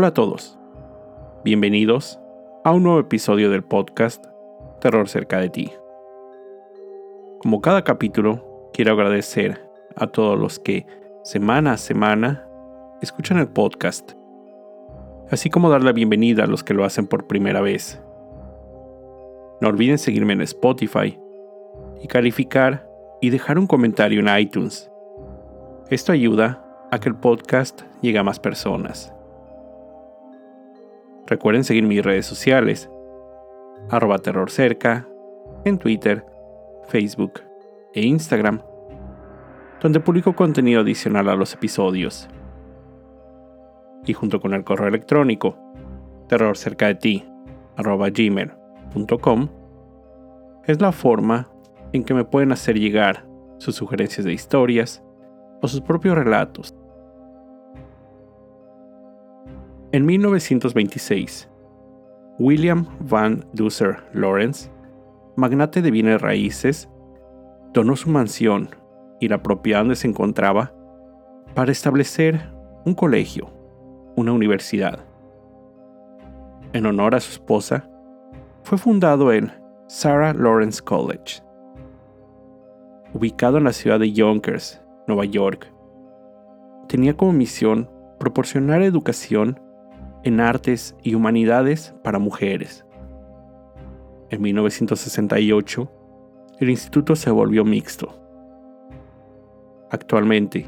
Hola a todos. Bienvenidos a un nuevo episodio del podcast Terror cerca de ti. Como cada capítulo, quiero agradecer a todos los que semana a semana escuchan el podcast, así como dar la bienvenida a los que lo hacen por primera vez. No olviden seguirme en Spotify y calificar y dejar un comentario en iTunes. Esto ayuda a que el podcast llegue a más personas. Recuerden seguir mis redes sociales, arroba terrorcerca, en Twitter, Facebook e Instagram, donde publico contenido adicional a los episodios. Y junto con el correo electrónico, terrorcerca de ti, arroba es la forma en que me pueden hacer llegar sus sugerencias de historias o sus propios relatos En 1926, William Van Duser Lawrence, magnate de bienes raíces, donó su mansión y la propiedad donde se encontraba para establecer un colegio, una universidad. En honor a su esposa, fue fundado el Sarah Lawrence College, ubicado en la ciudad de Yonkers, Nueva York. Tenía como misión proporcionar educación en artes y humanidades para mujeres. En 1968, el instituto se volvió mixto. Actualmente,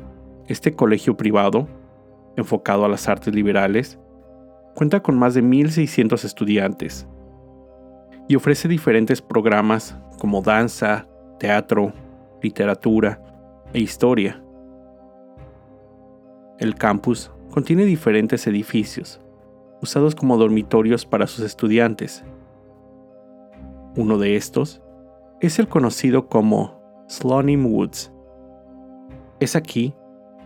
este colegio privado, enfocado a las artes liberales, cuenta con más de 1.600 estudiantes y ofrece diferentes programas como danza, teatro, literatura e historia. El campus contiene diferentes edificios, usados como dormitorios para sus estudiantes. Uno de estos es el conocido como Slonim Woods. Es aquí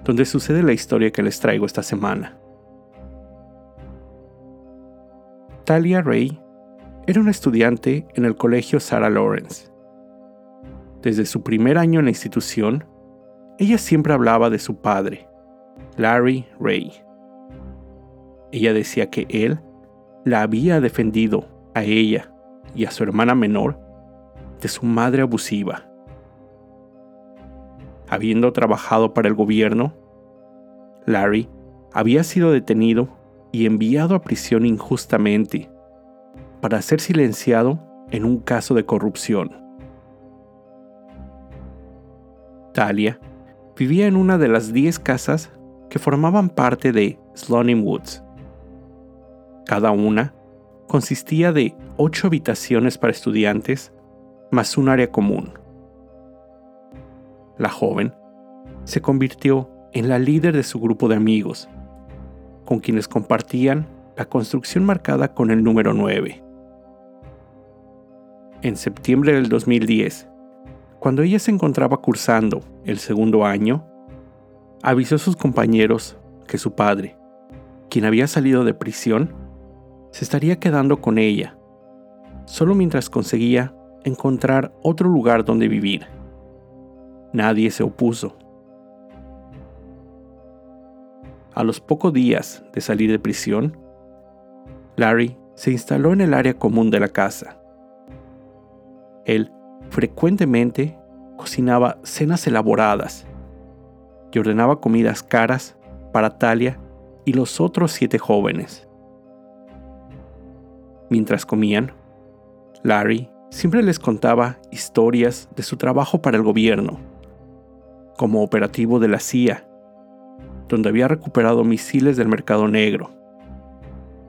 donde sucede la historia que les traigo esta semana. Talia Ray era una estudiante en el colegio Sarah Lawrence. Desde su primer año en la institución, ella siempre hablaba de su padre, Larry Ray. Ella decía que él la había defendido a ella y a su hermana menor de su madre abusiva. Habiendo trabajado para el gobierno, Larry había sido detenido y enviado a prisión injustamente para ser silenciado en un caso de corrupción. Talia vivía en una de las 10 casas que formaban parte de Slonim Woods, cada una consistía de ocho habitaciones para estudiantes más un área común. La joven se convirtió en la líder de su grupo de amigos, con quienes compartían la construcción marcada con el número 9. En septiembre del 2010, cuando ella se encontraba cursando el segundo año, avisó a sus compañeros que su padre, quien había salido de prisión, se estaría quedando con ella, solo mientras conseguía encontrar otro lugar donde vivir. Nadie se opuso. A los pocos días de salir de prisión, Larry se instaló en el área común de la casa. Él frecuentemente cocinaba cenas elaboradas y ordenaba comidas caras para Talia y los otros siete jóvenes. Mientras comían, Larry siempre les contaba historias de su trabajo para el gobierno, como operativo de la CIA, donde había recuperado misiles del mercado negro,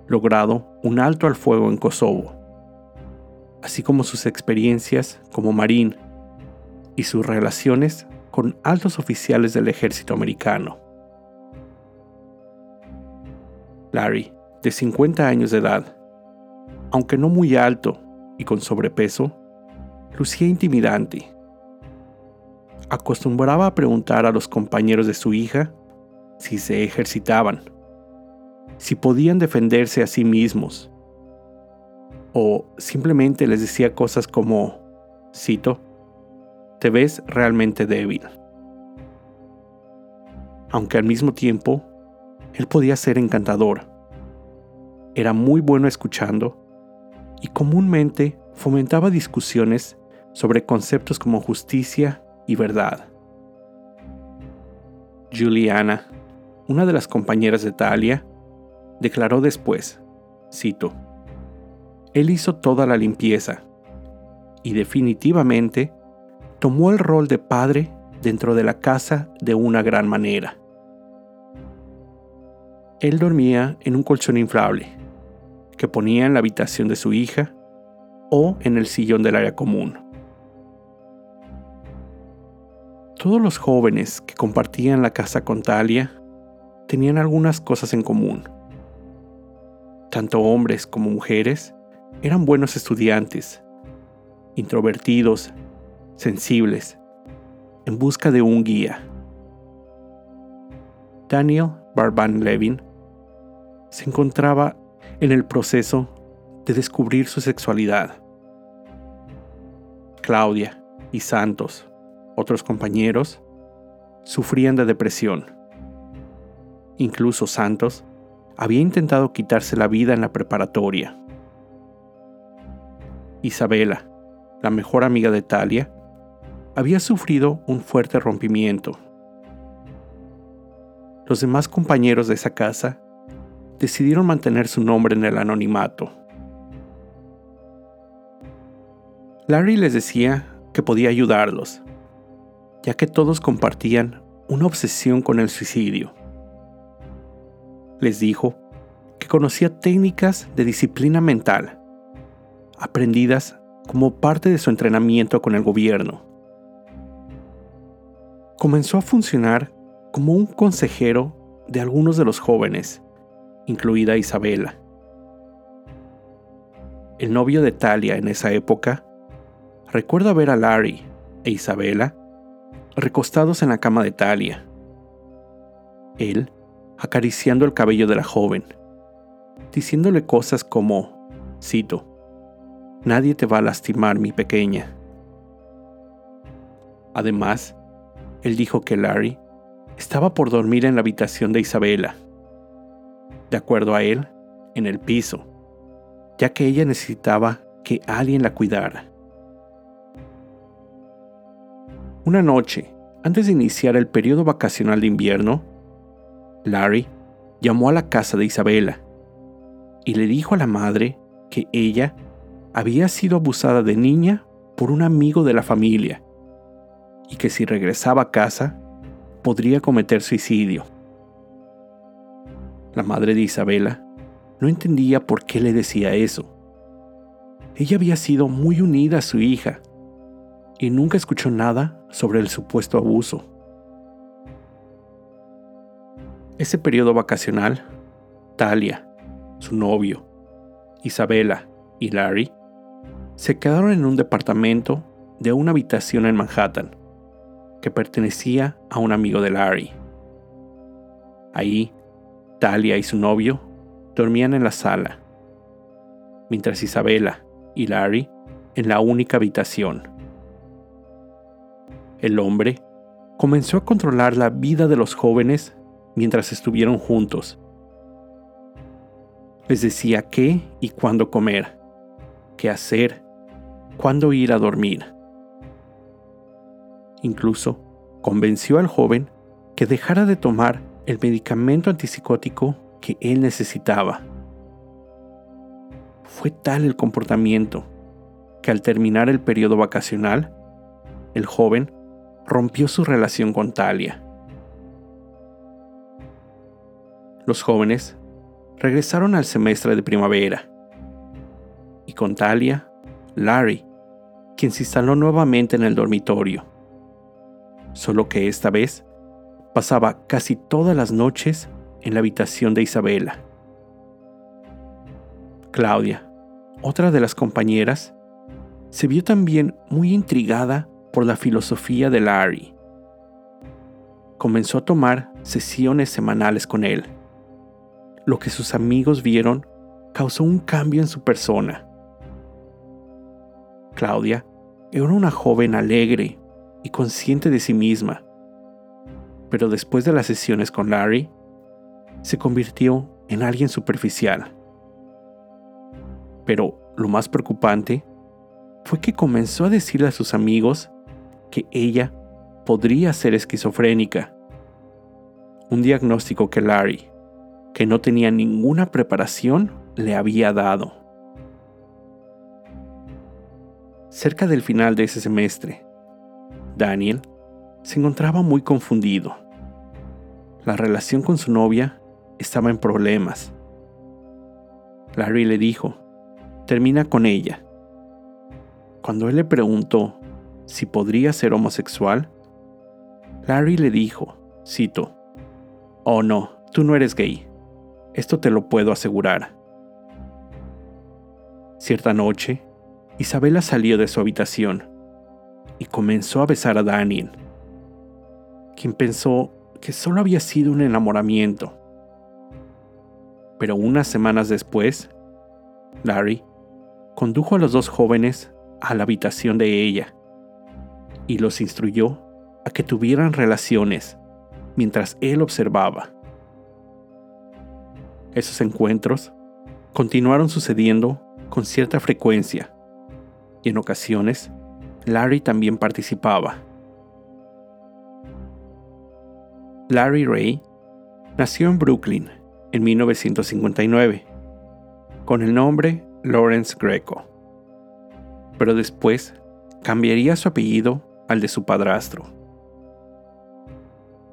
logrado un alto al fuego en Kosovo, así como sus experiencias como marín y sus relaciones con altos oficiales del ejército americano. Larry, de 50 años de edad, aunque no muy alto y con sobrepeso, lucía intimidante. Acostumbraba a preguntar a los compañeros de su hija si se ejercitaban, si podían defenderse a sí mismos, o simplemente les decía cosas como, cito, te ves realmente débil. Aunque al mismo tiempo, él podía ser encantador, era muy bueno escuchando y comúnmente fomentaba discusiones sobre conceptos como justicia y verdad. Juliana, una de las compañeras de Talia, declaró después, cito, Él hizo toda la limpieza y definitivamente tomó el rol de padre dentro de la casa de una gran manera. Él dormía en un colchón inflable que ponía en la habitación de su hija o en el sillón del área común. Todos los jóvenes que compartían la casa con Talia tenían algunas cosas en común. Tanto hombres como mujeres eran buenos estudiantes, introvertidos, sensibles, en busca de un guía. Daniel Barban Levin se encontraba en el proceso de descubrir su sexualidad. Claudia y Santos, otros compañeros, sufrían de depresión. Incluso Santos había intentado quitarse la vida en la preparatoria. Isabela, la mejor amiga de Talia, había sufrido un fuerte rompimiento. Los demás compañeros de esa casa decidieron mantener su nombre en el anonimato. Larry les decía que podía ayudarlos, ya que todos compartían una obsesión con el suicidio. Les dijo que conocía técnicas de disciplina mental, aprendidas como parte de su entrenamiento con el gobierno. Comenzó a funcionar como un consejero de algunos de los jóvenes incluida Isabela. El novio de Talia en esa época recuerda ver a Larry e Isabela recostados en la cama de Talia. Él acariciando el cabello de la joven, diciéndole cosas como, cito, Nadie te va a lastimar, mi pequeña. Además, él dijo que Larry estaba por dormir en la habitación de Isabela de acuerdo a él, en el piso, ya que ella necesitaba que alguien la cuidara. Una noche, antes de iniciar el periodo vacacional de invierno, Larry llamó a la casa de Isabela y le dijo a la madre que ella había sido abusada de niña por un amigo de la familia y que si regresaba a casa podría cometer suicidio. La madre de Isabela no entendía por qué le decía eso. Ella había sido muy unida a su hija y nunca escuchó nada sobre el supuesto abuso. Ese periodo vacacional, Talia, su novio, Isabela y Larry se quedaron en un departamento de una habitación en Manhattan que pertenecía a un amigo de Larry. Ahí Talia y su novio dormían en la sala, mientras Isabela y Larry en la única habitación. El hombre comenzó a controlar la vida de los jóvenes mientras estuvieron juntos. Les decía qué y cuándo comer, qué hacer, cuándo ir a dormir. Incluso convenció al joven que dejara de tomar el medicamento antipsicótico que él necesitaba. Fue tal el comportamiento que al terminar el periodo vacacional, el joven rompió su relación con Talia. Los jóvenes regresaron al semestre de primavera y con Talia, Larry, quien se instaló nuevamente en el dormitorio, solo que esta vez pasaba casi todas las noches en la habitación de Isabela. Claudia, otra de las compañeras, se vio también muy intrigada por la filosofía de Larry. Comenzó a tomar sesiones semanales con él. Lo que sus amigos vieron causó un cambio en su persona. Claudia era una joven alegre y consciente de sí misma pero después de las sesiones con Larry, se convirtió en alguien superficial, Pero lo más preocupante fue que comenzó a decirle a sus amigos que ella podría ser esquizofrénica. Un diagnóstico que Larry, que no tenía ninguna preparación, le había dado. Cerca del final de ese semestre, Daniel se encontraba muy confundido. La relación con su novia estaba en problemas. Larry le dijo, termina con ella. Cuando él le preguntó si podría ser homosexual, Larry le dijo, cito, Oh no, tú no eres gay. Esto te lo puedo asegurar. Cierta noche, Isabela salió de su habitación y comenzó a besar a Daniel, quien pensó que solo había sido un enamoramiento. Pero unas semanas después, Larry condujo a los dos jóvenes a la habitación de ella y los instruyó a que tuvieran relaciones mientras él observaba. Esos encuentros continuaron sucediendo con cierta frecuencia y en ocasiones Larry también participaba. Larry Ray nació en Brooklyn en 1959 con el nombre Lawrence Greco, pero después cambiaría su apellido al de su padrastro.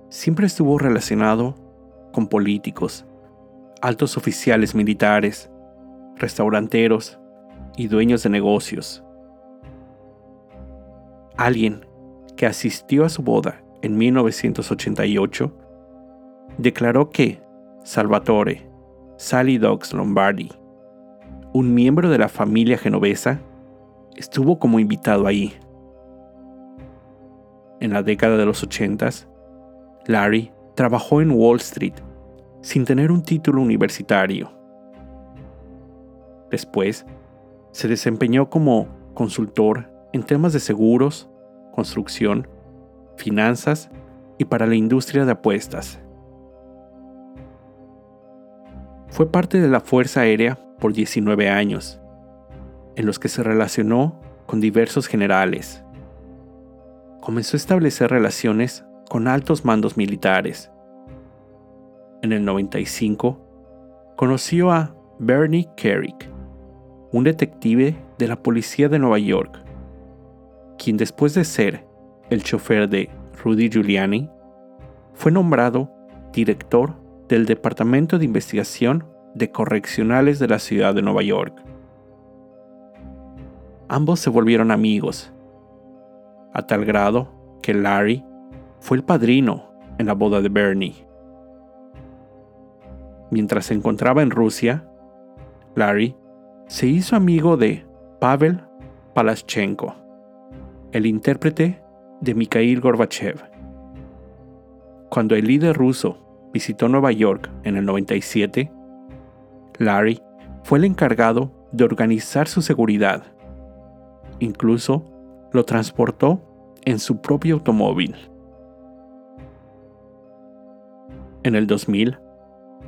Siempre estuvo relacionado con políticos, altos oficiales militares, restauranteros y dueños de negocios. Alguien que asistió a su boda en 1988 declaró que Salvatore Sally Dogs Lombardi, un miembro de la familia genovesa, estuvo como invitado ahí. En la década de los 80, Larry trabajó en Wall Street sin tener un título universitario. Después, se desempeñó como consultor en temas de seguros, construcción, finanzas y para la industria de apuestas. Fue parte de la Fuerza Aérea por 19 años, en los que se relacionó con diversos generales. Comenzó a establecer relaciones con altos mandos militares. En el 95, conoció a Bernie Kerrick, un detective de la policía de Nueva York, quien después de ser el chofer de Rudy Giuliani, fue nombrado director del Departamento de Investigación de Correccionales de la ciudad de Nueva York. Ambos se volvieron amigos, a tal grado que Larry fue el padrino en la boda de Bernie. Mientras se encontraba en Rusia, Larry se hizo amigo de Pavel Palaschenko, el intérprete de Mikhail Gorbachev. Cuando el líder ruso visitó Nueva York en el 97, Larry fue el encargado de organizar su seguridad. Incluso lo transportó en su propio automóvil. En el 2000,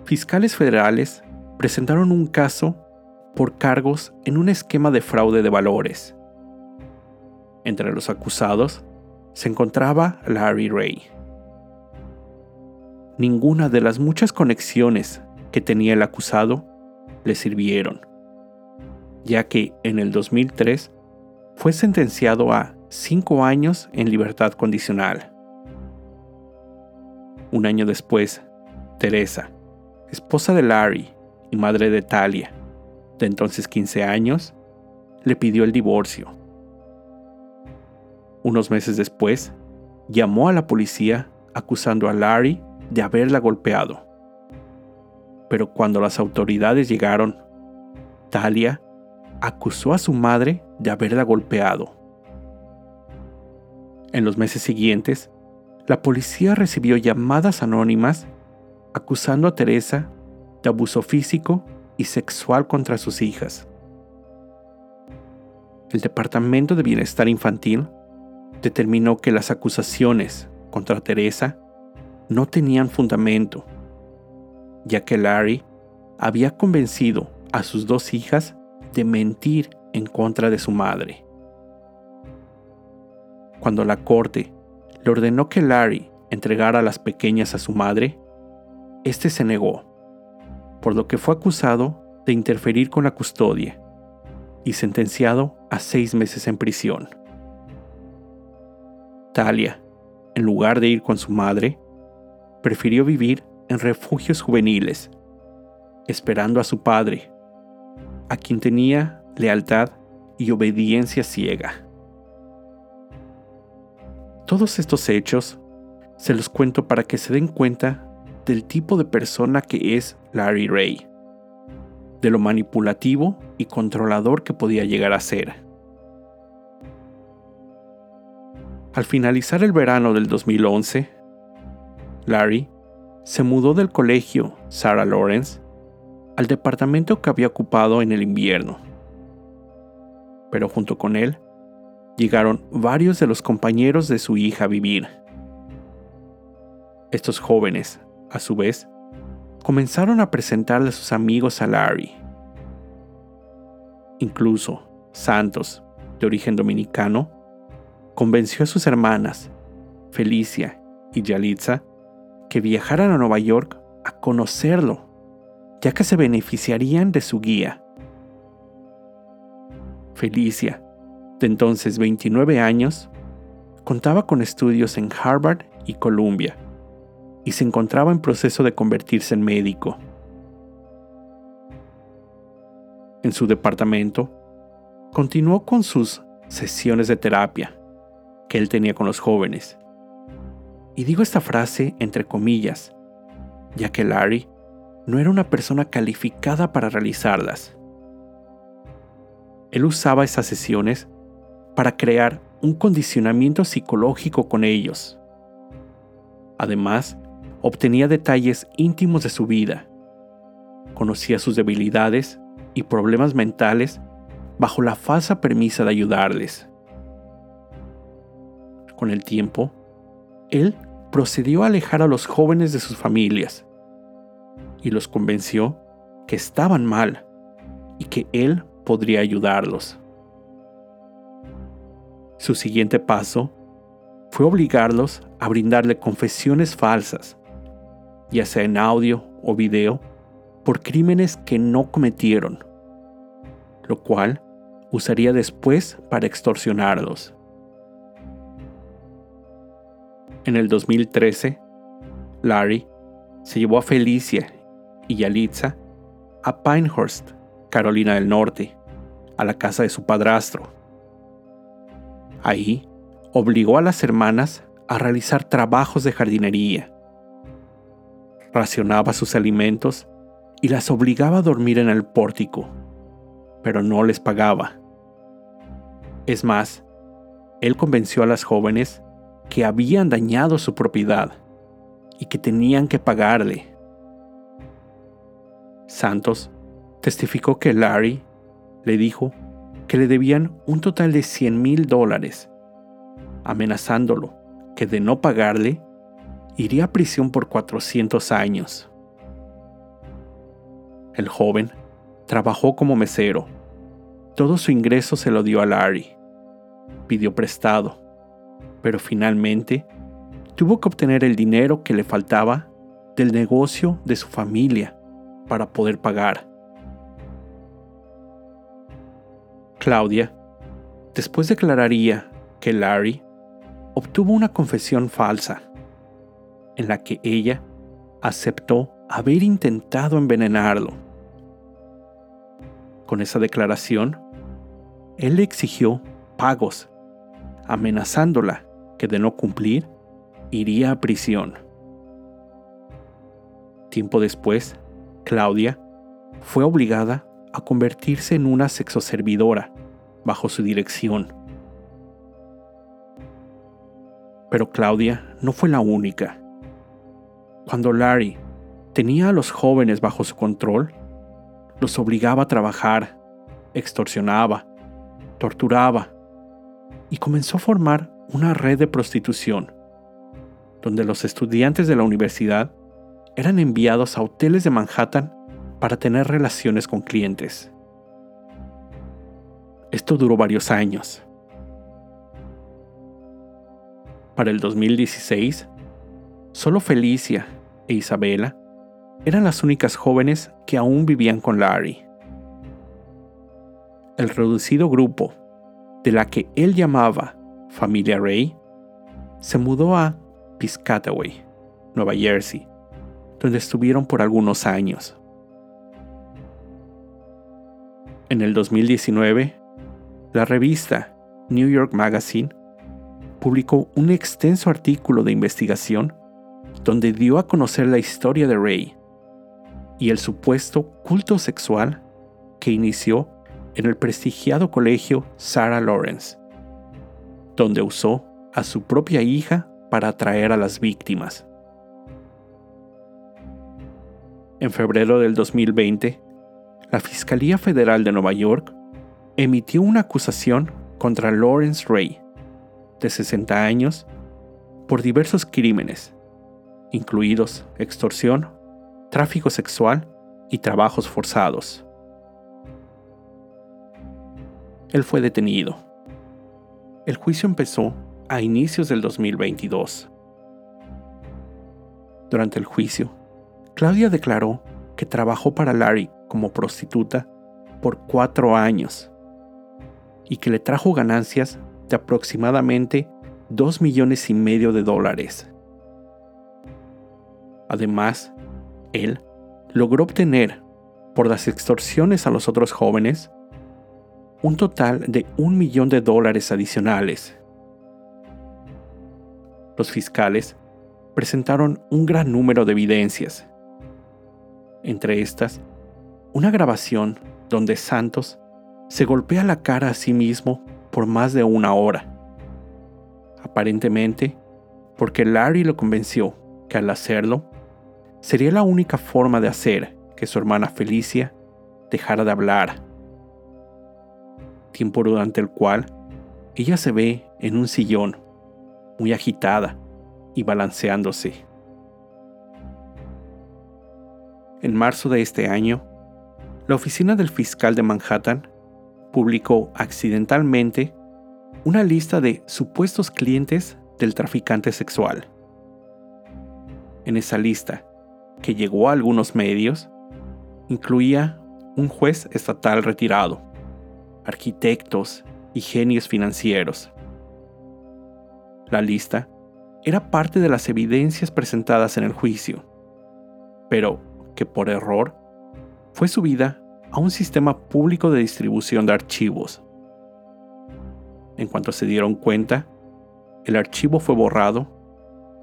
fiscales federales presentaron un caso por cargos en un esquema de fraude de valores. Entre los acusados se encontraba Larry Ray. Ninguna de las muchas conexiones que tenía el acusado le sirvieron, ya que en el 2003 fue sentenciado a cinco años en libertad condicional. Un año después, Teresa, esposa de Larry y madre de Talia, de entonces 15 años, le pidió el divorcio. Unos meses después, llamó a la policía acusando a Larry de haberla golpeado. Pero cuando las autoridades llegaron, Talia acusó a su madre de haberla golpeado. En los meses siguientes, la policía recibió llamadas anónimas acusando a Teresa de abuso físico y sexual contra sus hijas. El Departamento de Bienestar Infantil determinó que las acusaciones contra Teresa no tenían fundamento, ya que Larry había convencido a sus dos hijas de mentir en contra de su madre. Cuando la corte le ordenó que Larry entregara a las pequeñas a su madre, este se negó, por lo que fue acusado de interferir con la custodia y sentenciado a seis meses en prisión. Talia, en lugar de ir con su madre, prefirió vivir en refugios juveniles, esperando a su padre, a quien tenía lealtad y obediencia ciega. Todos estos hechos se los cuento para que se den cuenta del tipo de persona que es Larry Ray, de lo manipulativo y controlador que podía llegar a ser. Al finalizar el verano del 2011, Larry se mudó del colegio Sarah Lawrence al departamento que había ocupado en el invierno. Pero junto con él llegaron varios de los compañeros de su hija a vivir. Estos jóvenes, a su vez, comenzaron a presentarle a sus amigos a Larry. Incluso Santos, de origen dominicano, convenció a sus hermanas, Felicia y Yalitza, que viajaran a Nueva York a conocerlo, ya que se beneficiarían de su guía. Felicia, de entonces 29 años, contaba con estudios en Harvard y Columbia y se encontraba en proceso de convertirse en médico. En su departamento, continuó con sus sesiones de terapia que él tenía con los jóvenes. Y digo esta frase entre comillas, ya que Larry no era una persona calificada para realizarlas. Él usaba esas sesiones para crear un condicionamiento psicológico con ellos. Además, obtenía detalles íntimos de su vida, conocía sus debilidades y problemas mentales bajo la falsa premisa de ayudarles. Con el tiempo, él procedió a alejar a los jóvenes de sus familias y los convenció que estaban mal y que él podría ayudarlos. Su siguiente paso fue obligarlos a brindarle confesiones falsas ya sea en audio o video, por crímenes que no cometieron, lo cual usaría después para extorsionarlos. En el 2013, Larry se llevó a Felicia y Yalitza a Pinehurst, Carolina del Norte, a la casa de su padrastro. Ahí obligó a las hermanas a realizar trabajos de jardinería, racionaba sus alimentos y las obligaba a dormir en el pórtico, pero no les pagaba. Es más, él convenció a las jóvenes que habían dañado su propiedad y que tenían que pagarle. Santos testificó que Larry le dijo que le debían un total de 100 mil dólares, amenazándolo que de no pagarle iría a prisión por 400 años. El joven trabajó como mesero. Todo su ingreso se lo dio a Larry. Pidió prestado, pero finalmente tuvo que obtener el dinero que le faltaba del negocio de su familia para poder pagar. Claudia después declararía que Larry obtuvo una confesión falsa en la que ella aceptó haber intentado envenenarlo. Con esa declaración, él le exigió pagos, amenazándola que de no cumplir, iría a prisión. Tiempo después, Claudia fue obligada a convertirse en una sexoservidora bajo su dirección. Pero Claudia no fue la única. Cuando Larry tenía a los jóvenes bajo su control, los obligaba a trabajar, extorsionaba, torturaba y comenzó a formar una red de prostitución, donde los estudiantes de la universidad eran enviados a hoteles de Manhattan para tener relaciones con clientes. Esto duró varios años. Para el 2016, solo Felicia e Isabela eran las únicas jóvenes que aún vivían con Larry. El reducido grupo, de la que él llamaba Familia Ray, se mudó a Piscataway, Nueva Jersey, donde estuvieron por algunos años. En el 2019, la revista New York Magazine publicó un extenso artículo de investigación donde dio a conocer la historia de Ray y el supuesto culto sexual que inició en el prestigiado colegio Sarah Lawrence, donde usó a su propia hija para atraer a las víctimas. En febrero del 2020, la Fiscalía Federal de Nueva York emitió una acusación contra Lawrence Ray, de 60 años, por diversos crímenes, incluidos extorsión, tráfico sexual y trabajos forzados. Él fue detenido. El juicio empezó a inicios del 2022. Durante el juicio, Claudia declaró que trabajó para Larry como prostituta por cuatro años y que le trajo ganancias de aproximadamente 2 millones y medio de dólares. Además, él logró obtener, por las extorsiones a los otros jóvenes, un total de un millón de dólares adicionales. Los fiscales presentaron un gran número de evidencias. Entre estas, una grabación donde Santos se golpea la cara a sí mismo por más de una hora. Aparentemente, porque Larry lo convenció que al hacerlo, sería la única forma de hacer que su hermana Felicia dejara de hablar. Tiempo durante el cual ella se ve en un sillón, muy agitada y balanceándose. En marzo de este año, la oficina del fiscal de Manhattan publicó accidentalmente una lista de supuestos clientes del traficante sexual. En esa lista que llegó a algunos medios, incluía un juez estatal retirado, arquitectos y genios financieros. La lista era parte de las evidencias presentadas en el juicio, pero que por error fue subida a un sistema público de distribución de archivos. En cuanto se dieron cuenta, el archivo fue borrado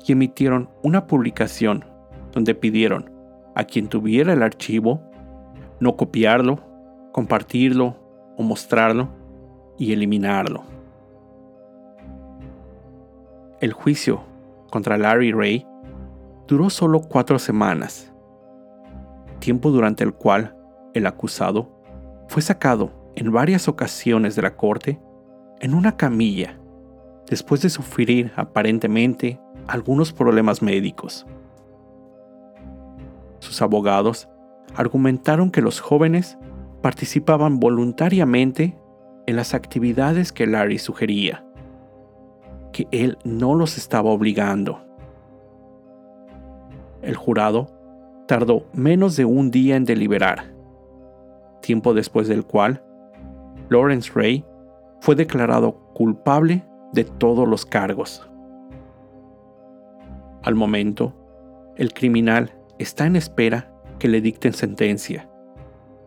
y emitieron una publicación donde pidieron a quien tuviera el archivo no copiarlo, compartirlo o mostrarlo y eliminarlo. El juicio contra Larry Ray duró solo cuatro semanas, tiempo durante el cual el acusado fue sacado en varias ocasiones de la corte en una camilla después de sufrir aparentemente algunos problemas médicos. Sus abogados argumentaron que los jóvenes participaban voluntariamente en las actividades que Larry sugería, que él no los estaba obligando. El jurado tardó menos de un día en deliberar, tiempo después del cual Lawrence Ray fue declarado culpable de todos los cargos. Al momento, el criminal está en espera que le dicten sentencia,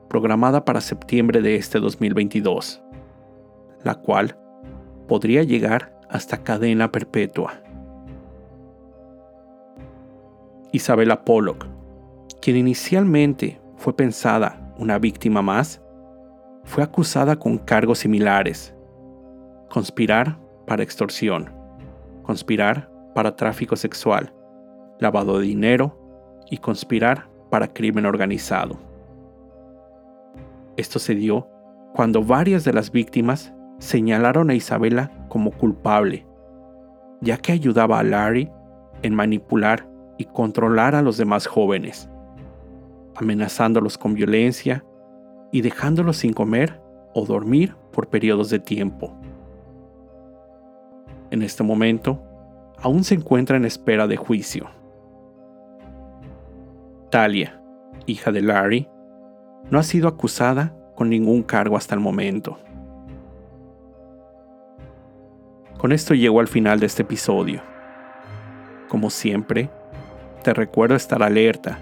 programada para septiembre de este 2022, la cual podría llegar hasta cadena perpetua. Isabella Pollock, quien inicialmente fue pensada una víctima más, fue acusada con cargos similares. Conspirar para extorsión, conspirar para tráfico sexual, lavado de dinero y conspirar para crimen organizado. Esto se dio cuando varias de las víctimas señalaron a Isabela como culpable, ya que ayudaba a Larry en manipular y controlar a los demás jóvenes, amenazándolos con violencia y dejándolos sin comer o dormir por periodos de tiempo. En este momento, aún se encuentra en espera de juicio. Talia, hija de Larry, no ha sido acusada con ningún cargo hasta el momento. Con esto llego al final de este episodio. Como siempre, te recuerdo estar alerta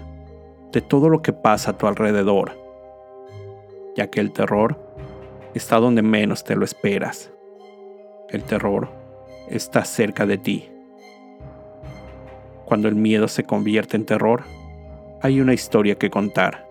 de todo lo que pasa a tu alrededor, ya que el terror está donde menos te lo esperas. El terror está cerca de ti. Cuando el miedo se convierte en terror, hay una historia que contar.